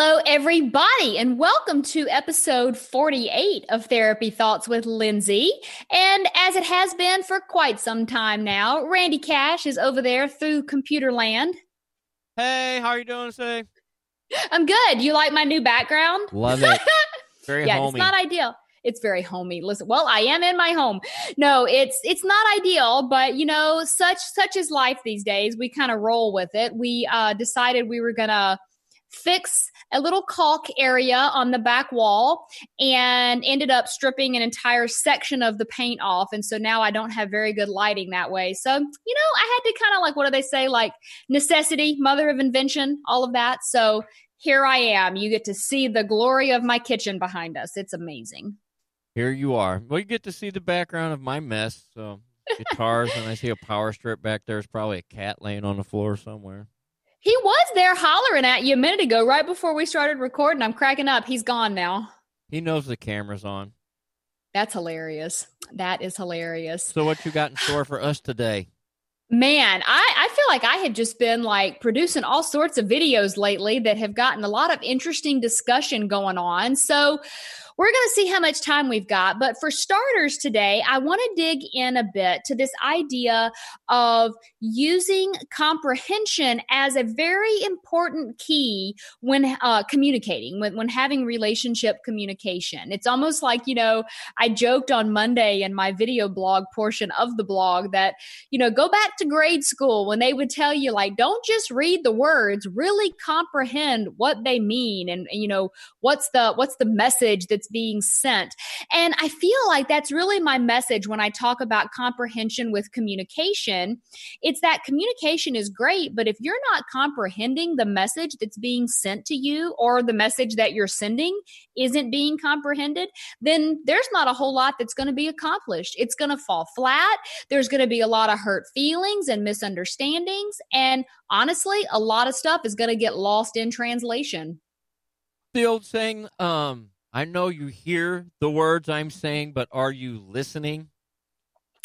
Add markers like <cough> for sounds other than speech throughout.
Hello, everybody, and welcome to episode 48 of Therapy Thoughts with Lindsay. And as it has been for quite some time now, Randy Cash is over there through computer land. Hey, how are you doing today? I'm good. You like my new background? Love it. <laughs> Very yeah, homey. it's not ideal. It's very homey. Listen, well, I am in my home. No, it's it's not ideal, but you know, such such is life these days. We kind of roll with it. We uh, decided we were gonna fix a little caulk area on the back wall and ended up stripping an entire section of the paint off. And so now I don't have very good lighting that way. So, you know, I had to kind of like, what do they say? Like necessity, mother of invention, all of that. So here I am. You get to see the glory of my kitchen behind us. It's amazing. Here you are. Well, you get to see the background of my mess. So <laughs> guitars, and I see a power strip back there. There's probably a cat laying on the floor somewhere. He was there hollering at you a minute ago, right before we started recording. I'm cracking up. He's gone now. He knows the camera's on. That's hilarious. That is hilarious. So, what you got in store for us today? Man, I, I feel like I had just been like producing all sorts of videos lately that have gotten a lot of interesting discussion going on. So, we're going to see how much time we've got. But for starters today, I want to dig in a bit to this idea of using comprehension as a very important key when uh, communicating, when, when having relationship communication. It's almost like, you know, I joked on Monday in my video blog portion of the blog that, you know, go back to grade school when they would tell you, like, don't just read the words, really comprehend what they mean and, you know, what's the, what's the message that's being sent. And I feel like that's really my message when I talk about comprehension with communication. It's that communication is great, but if you're not comprehending the message that's being sent to you or the message that you're sending isn't being comprehended, then there's not a whole lot that's going to be accomplished. It's going to fall flat. There's going to be a lot of hurt feelings and misunderstandings. And honestly, a lot of stuff is going to get lost in translation. The old saying, um, I know you hear the words I'm saying, but are you listening?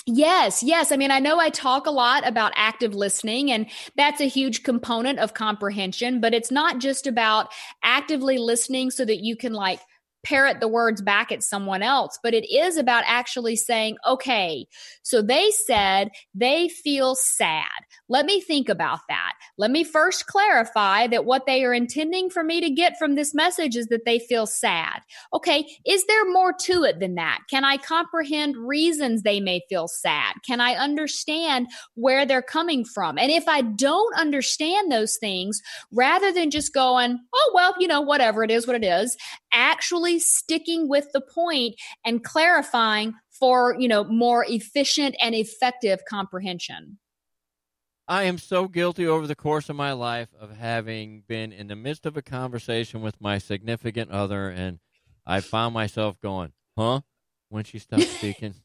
Yes, yes. I mean, I know I talk a lot about active listening, and that's a huge component of comprehension, but it's not just about actively listening so that you can like parrot the words back at someone else, but it is about actually saying, okay, so they said they feel sad. Let me think about that. Let me first clarify that what they are intending for me to get from this message is that they feel sad. Okay, is there more to it than that? Can I comprehend reasons they may feel sad? Can I understand where they're coming from? And if I don't understand those things, rather than just going, oh, well, you know, whatever it is, what it is, actually sticking with the point and clarifying for, you know, more efficient and effective comprehension. I am so guilty over the course of my life of having been in the midst of a conversation with my significant other, and I found myself going, huh? When she stopped <laughs> speaking.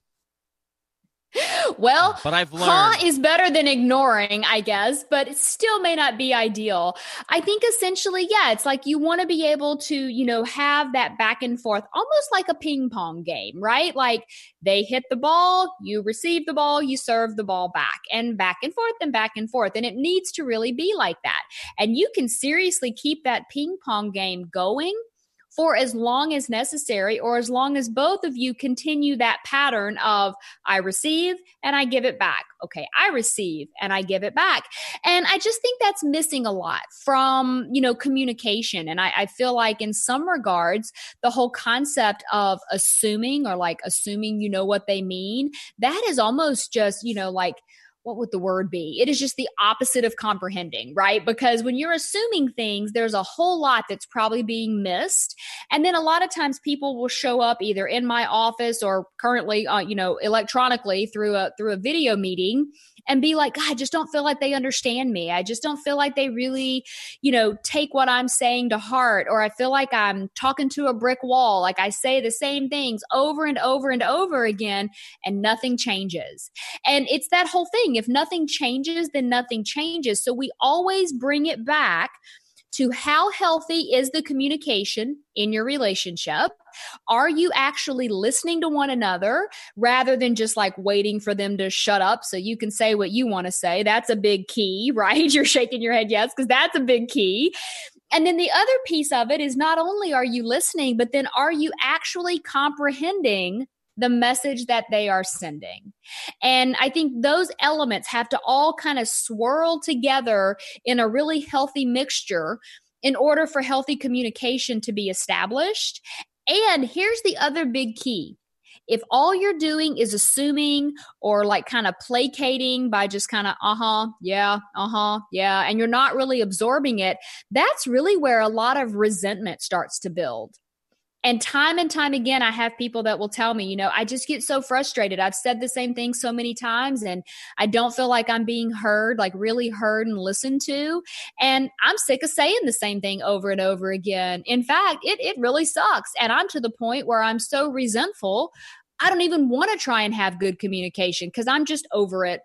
Well, but I've learned huh is better than ignoring, I guess, but it still may not be ideal. I think essentially, yeah, it's like you want to be able to, you know, have that back and forth, almost like a ping pong game, right? Like they hit the ball, you receive the ball, you serve the ball back and back and forth and back and forth. And it needs to really be like that. And you can seriously keep that ping pong game going for as long as necessary or as long as both of you continue that pattern of I receive and I give it back. Okay, I receive and I give it back. And I just think that's missing a lot from, you know, communication. And I, I feel like in some regards, the whole concept of assuming or like assuming you know what they mean, that is almost just, you know, like what would the word be? It is just the opposite of comprehending, right? Because when you're assuming things, there's a whole lot that's probably being missed. And then a lot of times people will show up either in my office or currently, uh, you know, electronically through a through a video meeting and be like, God, I just don't feel like they understand me. I just don't feel like they really, you know, take what I'm saying to heart. Or I feel like I'm talking to a brick wall. Like I say the same things over and over and over again, and nothing changes. And it's that whole thing. If nothing changes, then nothing changes. So we always bring it back to how healthy is the communication in your relationship? Are you actually listening to one another rather than just like waiting for them to shut up so you can say what you want to say? That's a big key, <laughs> right? You're shaking your head, yes, because that's a big key. And then the other piece of it is not only are you listening, but then are you actually comprehending the message that they are sending. And I think those elements have to all kind of swirl together in a really healthy mixture in order for healthy communication to be established. And here's the other big key. If all you're doing is assuming or like kind of placating by just kind of, uh huh, yeah, uh huh, yeah, and you're not really absorbing it, that's really where a lot of resentment starts to build. And time and time again, I have people that will tell me, you know, I just get so frustrated. I've said the same thing so many times and I don't feel like I'm being heard, like really heard and listened to. And I'm sick of saying the same thing over and over again. In fact, it, it really sucks. And I'm to the point where I'm so resentful, I don't even want to try and have good communication because I'm just over it.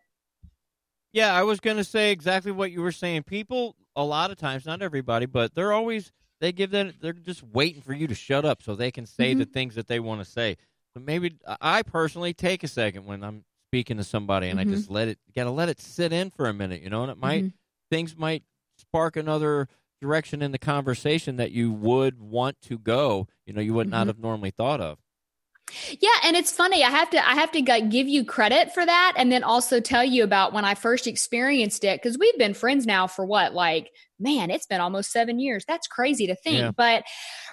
Yeah, I was going to say exactly what you were saying. People, a lot of times, not everybody, but they're always they give that they're just waiting for you to shut up so they can say mm-hmm. the things that they want to say. But maybe I personally take a second when I'm speaking to somebody and mm-hmm. I just let it got to let it sit in for a minute, you know, and it might mm-hmm. things might spark another direction in the conversation that you would want to go, you know, you would not mm-hmm. have normally thought of. Yeah, and it's funny. I have to I have to give you credit for that and then also tell you about when I first experienced it cuz we've been friends now for what? Like man, it's been almost 7 years. That's crazy to think. Yeah. But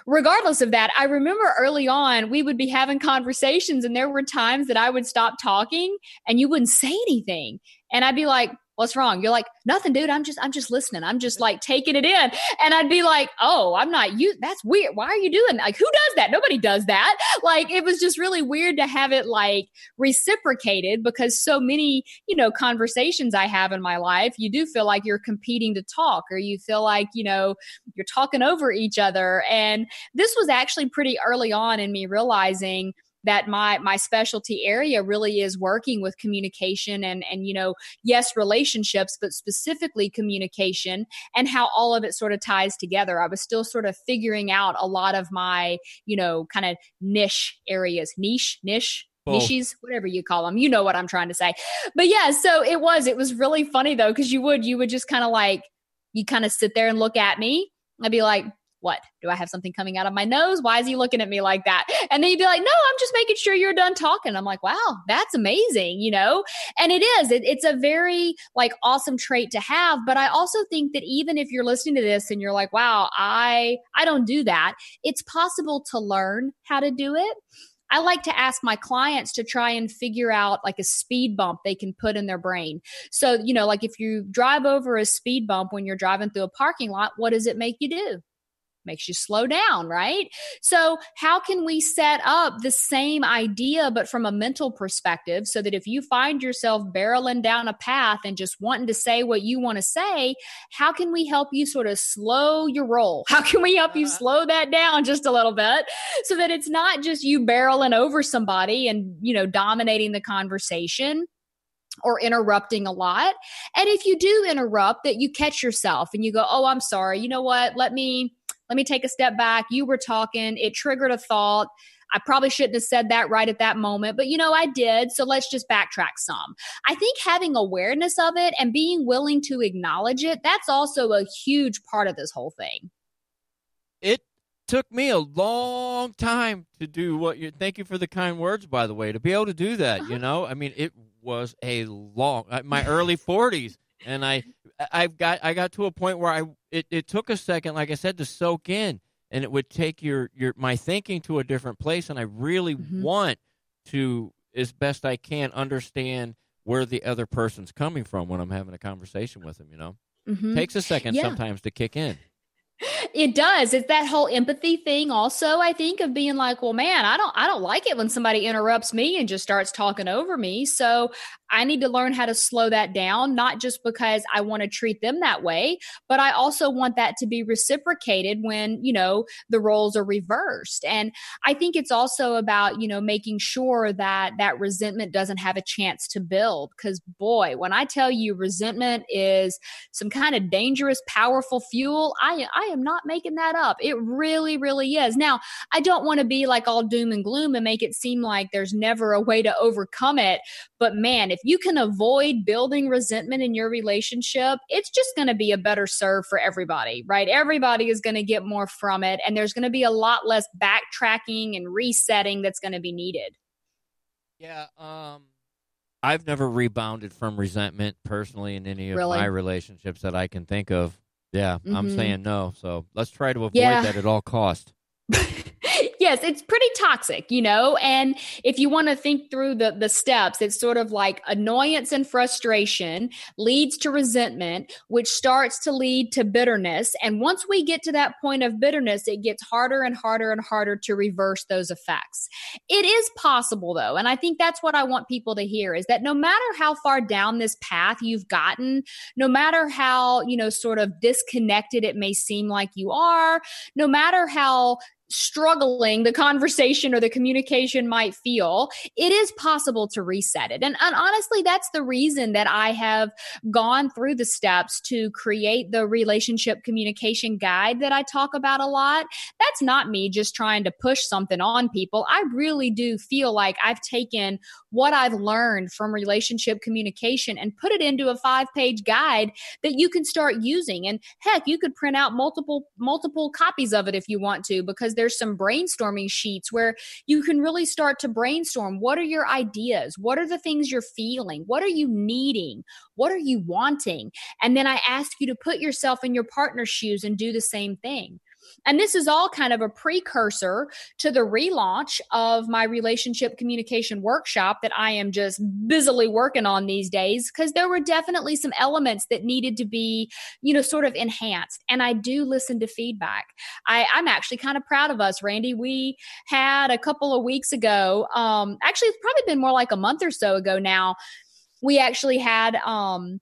regardless of that, I remember early on we would be having conversations and there were times that I would stop talking and you wouldn't say anything. And I'd be like, what's wrong? You're like, nothing, dude. I'm just, I'm just listening. I'm just like taking it in. And I'd be like, oh, I'm not you. That's weird. Why are you doing that? Like, who does that? Nobody does that. Like, it was just really weird to have it like reciprocated because so many, you know, conversations I have in my life, you do feel like you're competing to talk or you feel like, you know, you're talking over each other. And this was actually pretty early on in me realizing that my my specialty area really is working with communication and and you know yes relationships but specifically communication and how all of it sort of ties together. I was still sort of figuring out a lot of my you know kind of niche areas. Niche? Niche? Niches whatever you call them you know what i'm trying to say. But yeah so it was it was really funny though because you would you would just kind of like you kind of sit there and look at me. I'd be like what? Do I have something coming out of my nose? Why is he looking at me like that? And then you'd be like, no, I'm just making sure you're done talking. I'm like, wow, that's amazing, you know? And it is, it, it's a very like awesome trait to have. But I also think that even if you're listening to this and you're like, wow, I, I don't do that, it's possible to learn how to do it. I like to ask my clients to try and figure out like a speed bump they can put in their brain. So, you know, like if you drive over a speed bump when you're driving through a parking lot, what does it make you do? Makes you slow down, right? So, how can we set up the same idea, but from a mental perspective, so that if you find yourself barreling down a path and just wanting to say what you want to say, how can we help you sort of slow your roll? <laughs> How can we help you uh-huh. slow that down just a little bit so that it's not just you barreling over somebody and, you know, dominating the conversation? or interrupting a lot. And if you do interrupt, that you catch yourself and you go, Oh, I'm sorry. You know what? Let me let me take a step back. You were talking, it triggered a thought. I probably shouldn't have said that right at that moment, but you know, I did. So let's just backtrack some. I think having awareness of it and being willing to acknowledge it, that's also a huge part of this whole thing. It took me a long time to do what you thank you for the kind words by the way to be able to do that uh-huh. you know i mean it was a long uh, my early 40s and i I've got I got to a point where I it, it took a second, like I said, to soak in, and it would take your your my thinking to a different place, and I really mm-hmm. want to, as best I can, understand where the other person's coming from when I'm having a conversation with them. You know, mm-hmm. takes a second yeah. sometimes to kick in. It does. It's that whole empathy thing also, I think, of being like, well, man, I don't I don't like it when somebody interrupts me and just starts talking over me. So I need to learn how to slow that down, not just because I want to treat them that way, but I also want that to be reciprocated when, you know, the roles are reversed. And I think it's also about, you know, making sure that that resentment doesn't have a chance to build. Because, boy, when I tell you resentment is some kind of dangerous, powerful fuel, I, I am not not making that up. It really, really is. Now, I don't want to be like all doom and gloom and make it seem like there's never a way to overcome it. But man, if you can avoid building resentment in your relationship, it's just going to be a better serve for everybody, right? Everybody is going to get more from it. And there's going to be a lot less backtracking and resetting that's going to be needed. Yeah. Um, I've never rebounded from resentment personally in any of Really? my relationships that I can think of. Yeah, I'm Mhm. saying no. So let's try to avoid Yeah. that at all cost. <laughs> yes, it's pretty toxic, you know. And if you want to think through the the steps, it's sort of like annoyance and frustration leads to resentment, which starts to lead to bitterness. And once we get to that point of bitterness, it gets harder and harder and harder to reverse those effects. It is possible though, and I think that's what I want people to hear is that no matter how far down this path you've gotten, no matter how, you know, sort of disconnected it may seem like you are, no matter how struggling the conversation or the communication might feel, it is possible to reset it. And, and honestly, that's the reason that I have gone through the steps to create the relationship communication guide that I talk about a lot. That's not me just trying to push something on people. I really do feel like I've taken what I've learned from relationship communication and put it into a five page guide that you can start using. And heck, you could print out multiple, multiple copies of it if you want to, because there's some brainstorming sheets where you can really start to brainstorm. What are your ideas? What are the things you're feeling? What are you needing? What are you wanting? And then I ask you to put yourself in your partner's shoes and do the same thing. And this is all kind of a precursor to the relaunch of my relationship communication workshop that I am just busily working on these days because there were definitely some elements that needed to be, you know, sort of enhanced. And I do listen to feedback. I, I'm actually kind of proud of us, Randy. We had a couple of weeks ago, um, actually, it's probably been more like a month or so ago now. We actually had, um,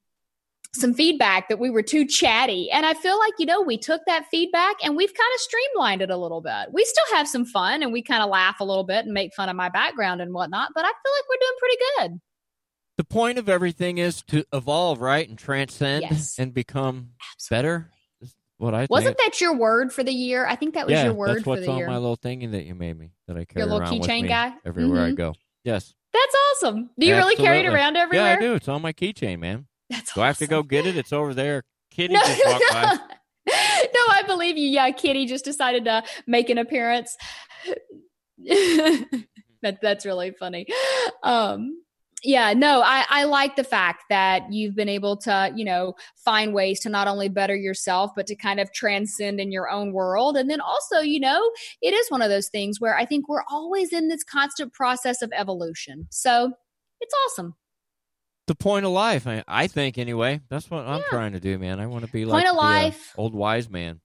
some feedback that we were too chatty. And I feel like, you know, we took that feedback and we've kind of streamlined it a little bit. We still have some fun and we kind of laugh a little bit and make fun of my background and whatnot, but I feel like we're doing pretty good. The point of everything is to evolve, right, and transcend Yes. and become Absolutely. better. What I. Wasn't that your word for the year? I think that was yeah, your word that's for what's the on year. my little thingy that you made me that I carry little around with keychain guy? everywhere I Mhm. go. Yes. That's awesome. Do you really carry it around everywhere? Yeah, I do. It's on my keychain, man. <laughs> That's Do I have to go get it? It's over there. Kitty No, just walked by. <laughs> no, I believe you. Yeah, Kitty just decided to make an appearance. <laughs> that that's really funny. Um, yeah, no, I, I like the fact that you've been able to, you know, find ways to not only better yourself, but to kind of transcend in your own world. And then also, you know, it is one of those things where I think we're always in this constant process of evolution. So it's awesome. The point of life, I, I think, anyway. That's what I'm Yeah. trying to do, man. I want to be like Point of the, uh, old wise man.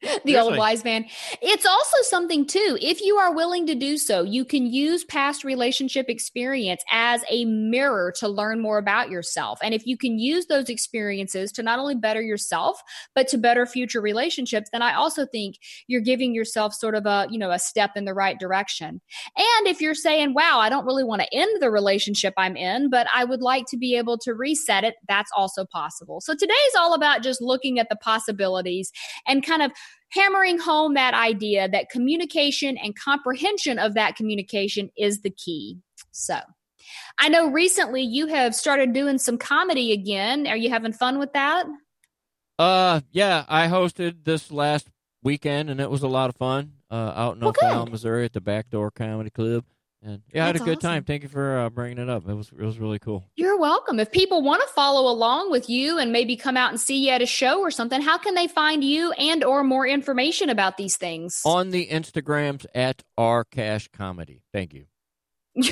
<laughs> the old wise man. It's also something too. If you are willing to do so, you can use past relationship experience as a mirror to learn more about yourself. And if you can use those experiences to not only better yourself, but to better future relationships, then I also think you're giving yourself sort of a, you know, a step in the right direction. And if you're saying, wow, I don't really want to end the relationship I'm in, but I would like to be able to reset it, that's also possible. So today is all about just looking at the possibilities and kind of hammering home that idea that communication and comprehension of that communication is the key. So, I know recently you have started doing some comedy again. Are you having fun with that? Uh, yeah, I hosted this last weekend, and it was a lot of fun. Uh, out in Well, O'Fallon. Missouri, at the Backdoor Comedy Club, and yeah, I had a good awesome. time. Thank you for uh, bringing it up. It was it was really cool. You're welcome. If people want to follow along with you and maybe come out and see you at a show or something, how can they find you and or more information about these things? On the Instagrams at R Cash Comedy. Thank you. <laughs>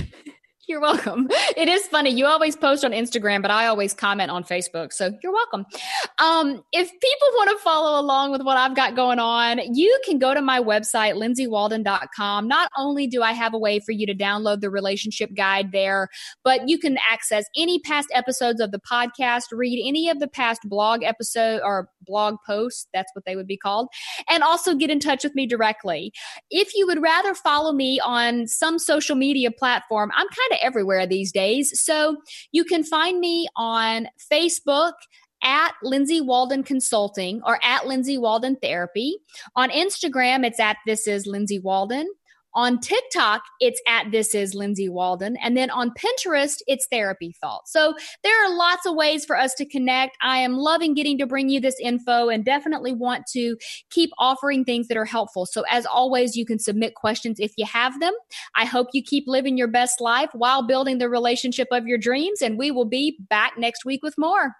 You're welcome. <laughs> It is funny. You always post on Instagram, but I always comment on Facebook. So you're welcome. Um, if people want to follow along with what I've got going on, you can go to my website, lindsaywalden.com. Not only do I have a way for you to download the relationship guide there, but you can access any past episodes of the podcast, read any of the past blog episode or blog posts. That's what they would be called. And also get in touch with me directly. If you would rather follow me on some social media platform, I'm kind of everywhere these days. So you can find me on Facebook at Lindsay Walden Consulting or at Lindsay Walden Therapy. On Instagram, it's at This Is Lindsay Walden. On TikTok, it's at This Is Lindsay Walden. And then on Pinterest, it's Therapy Thoughts. So there are lots of ways for us to connect. I am loving getting to bring you this info and definitely want to keep offering things that are helpful. So as always, you can submit questions if you have them. I hope you keep living your best life while building the relationship of your dreams. And we will be back next week with more.